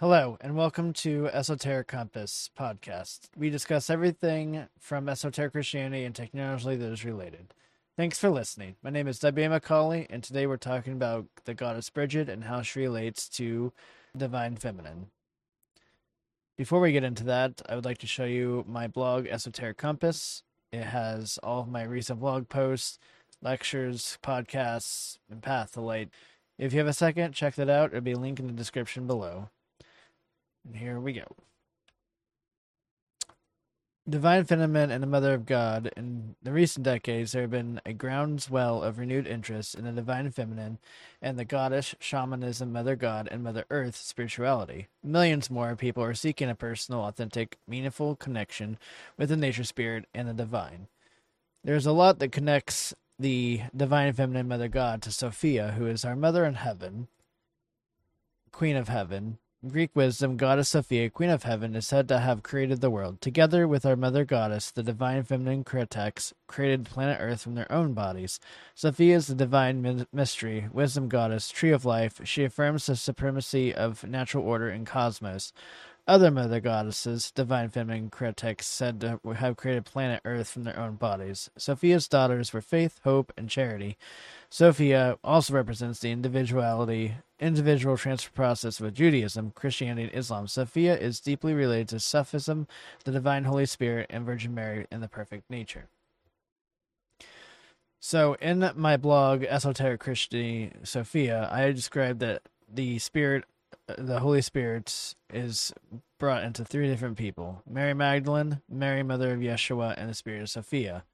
Hello, and welcome to Esoteric Compass podcast. We discuss everything from esoteric Christianity and technology that is related. Thanks for listening. My name is Debbie McCauley, and today we're talking about the goddess Bridget and how she relates to divine feminine. Before we get into that, I would like to show you my blog, Esoteric Compass. It has all of my recent blog posts, lectures, podcasts, and Path to Light. If you have a second, check that out. It'll be a link in the description below. And here we go. Divine Feminine and the Mother of God. In the recent decades, there have been a groundswell of renewed interest in the Divine Feminine and the Goddess, Shamanism, Mother God, and Mother Earth spirituality. Millions more people are seeking a personal, authentic, meaningful connection with the nature spirit and the divine. There's a lot that connects the Divine Feminine Mother God to Sophia, who is our Mother in Heaven, Queen of Heaven, Greek wisdom, goddess Sophia, queen of heaven, is said to have created the world. Together with our mother goddess, the divine feminine Creatrix, created planet Earth from their own bodies. Sophia is the divine mystery, wisdom goddess, tree of life. She affirms the supremacy of natural order in cosmos. Other mother goddesses, divine feminine Creatrix, said to have created planet Earth from their own bodies. Sophia's daughters were faith, hope, and charity. Sophia also represents the individuality, individual transfer process with Judaism, Christianity, and Islam. Sophia is deeply related to Sufism, the Divine Holy Spirit, and Virgin Mary in the perfect nature. So, in my blog, Esoteric Christianity Sophia, I described that the Spirit, the Holy Spirit, is brought into three different people Mary Magdalene, Mary, Mother of Yeshua, and the Spirit of Sophia.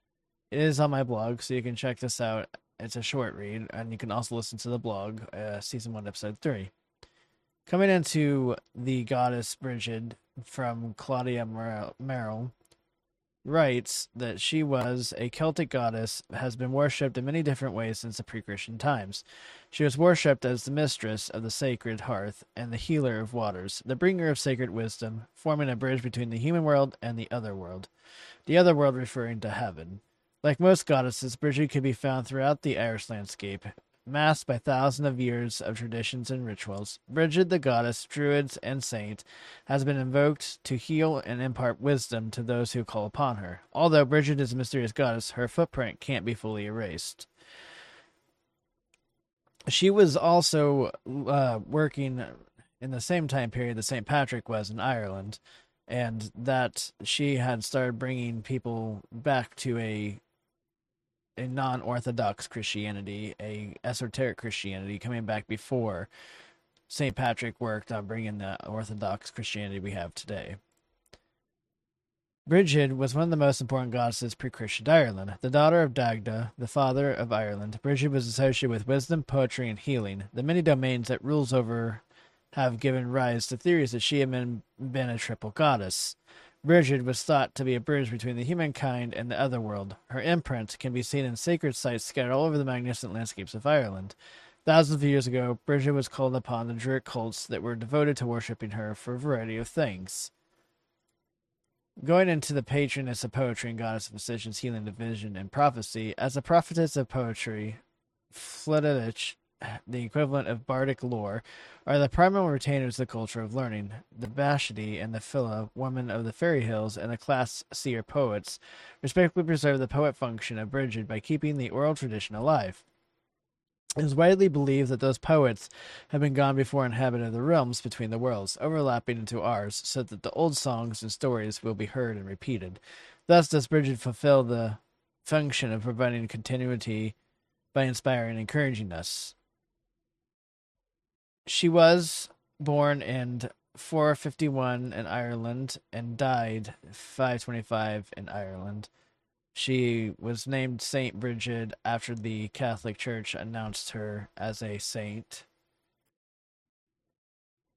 It is on my blog, so you can check this out it's a short read, and you can also listen to the blog, uh, season one, episode three. Coming into the goddess Bridget from Claudia Merrill writes that she was a Celtic goddess, has been worshipped in many different ways since the pre-Christian times. She was worshipped as the mistress of the sacred hearth and the healer of waters, the bringer of sacred wisdom, forming a bridge between the human world and the other world. The other world referring to heaven. Like most goddesses, Bridget can be found throughout the Irish landscape, masked by thousands of years of traditions and rituals. Bridget, the goddess, druid, and saint, has been invoked to heal and impart wisdom to those who call upon her. Although Bridget is a mysterious goddess, her footprint can't be fully erased. She was also uh, working in the same time period that St. Patrick was in Ireland, and that she had started bringing people back to a a non-orthodox Christianity, a esoteric Christianity coming back before St. Patrick worked on bringing the orthodox Christianity we have today. Brigid was one of the most important goddesses pre-Christian Ireland. The daughter of Dagda, the father of Ireland, Brigid was associated with wisdom, poetry, and healing. The many domains that rules over have given rise to theories that she had been, been a triple goddess. Bridget was thought to be a bridge between the humankind and the other world. Her imprint can be seen in sacred sites scattered all over the magnificent landscapes of Ireland. Thousands of years ago, Brigid was called upon the Druid cults that were devoted to worshipping her for a variety of things. Going into the patroness of poetry and goddess of physicians, healing, division, and prophecy, as a prophetess of poetry, Flitadich the equivalent of bardic lore, are the primal retainers of the culture of learning. The Vashti and the Phila, women of the fairy hills, and the class seer poets, respectively preserve the poet function of Bridget by keeping the oral tradition alive. It is widely believed that those poets have been gone before inhabited the realms between the worlds, overlapping into ours, so that the old songs and stories will be heard and repeated. Thus does Bridget fulfill the function of providing continuity by inspiring and encouraging us. She was born in 451 in Ireland and died 525 in Ireland. She was named Saint Bridget after the Catholic Church announced her as a saint.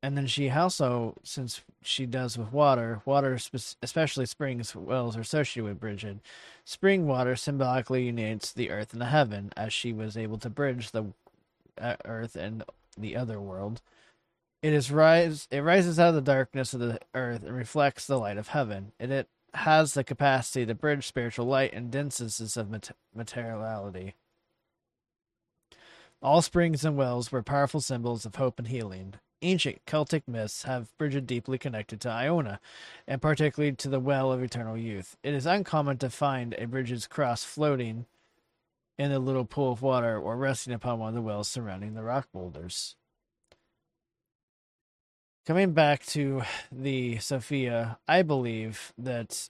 And then she also, since she does with water, water, especially springs, wells, are associated with Bridget. Spring water symbolically unites the earth and the heaven, as she was able to bridge the uh, earth and the other world. It is rise it rises out of the darkness of the earth and reflects the light of heaven. And it has the capacity to bridge spiritual light and denseness of materiality. All springs and wells were powerful symbols of hope and healing. Ancient Celtic myths have Bridget deeply connected to Iona, and particularly to the Well of Eternal Youth. It is uncommon to find a Bridget's cross floating in a little pool of water or resting upon one of the wells surrounding the rock boulders. Coming back to the Sophia, I believe that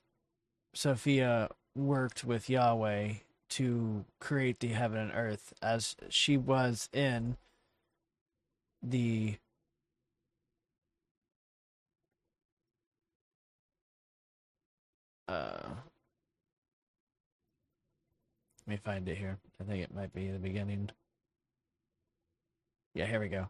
Sophia worked with Yahweh to create the heaven and earth as she was in the uh let me find it here. I think it might be the beginning. Yeah, here we go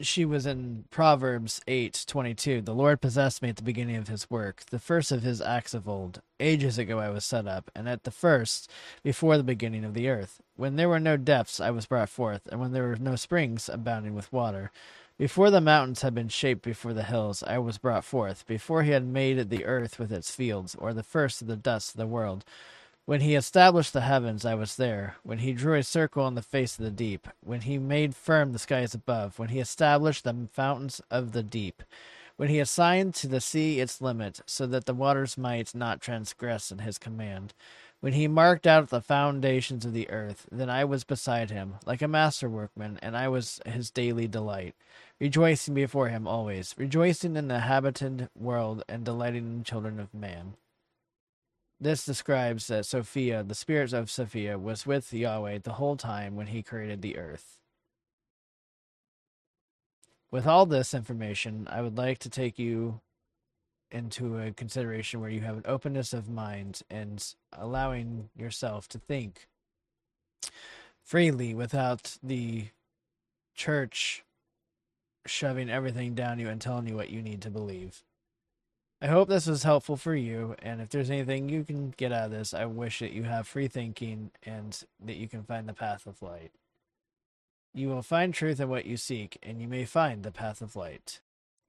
she was in Proverbs 8:22. The Lord possessed me at the beginning of his work, the first of his acts of old. Ages ago I was set up, and at the first, before the beginning of the earth. When there were no depths I was brought forth, and when there were no springs abounding with water. Before the mountains had been shaped before the hills, I was brought forth. Before he had made the earth with its fields, or the first of the dust of the world. When he established the heavens, I was there. When he drew a circle on the face of the deep. When he made firm the skies above. When he established the fountains of the deep. When he assigned to the sea its limit, so that the waters might not transgress in his command. When he marked out the foundations of the earth, then I was beside him, like a master workman, and I was his daily delight, rejoicing before him always, rejoicing in the habited world, and delighting in the children of man. This describes that Sophia, the spirit of Sophia, was with Yahweh the whole time when he created the earth. With all this information, I would like to take you into a consideration where you have an openness of mind and allowing yourself to think freely without the church shoving everything down you and telling you what you need to believe. I hope this was helpful for you. And if there's anything you can get out of this, I wish that you have free thinking and that you can find the path of light. You will find truth in what you seek, and you may find the path of light.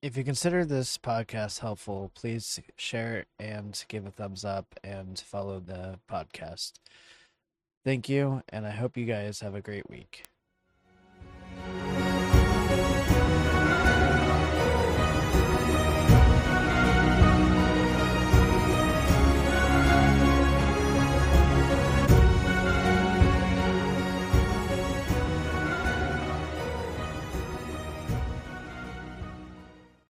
If you consider this podcast helpful, please share it and give a thumbs up and follow the podcast. Thank you, and I hope you guys have a great week.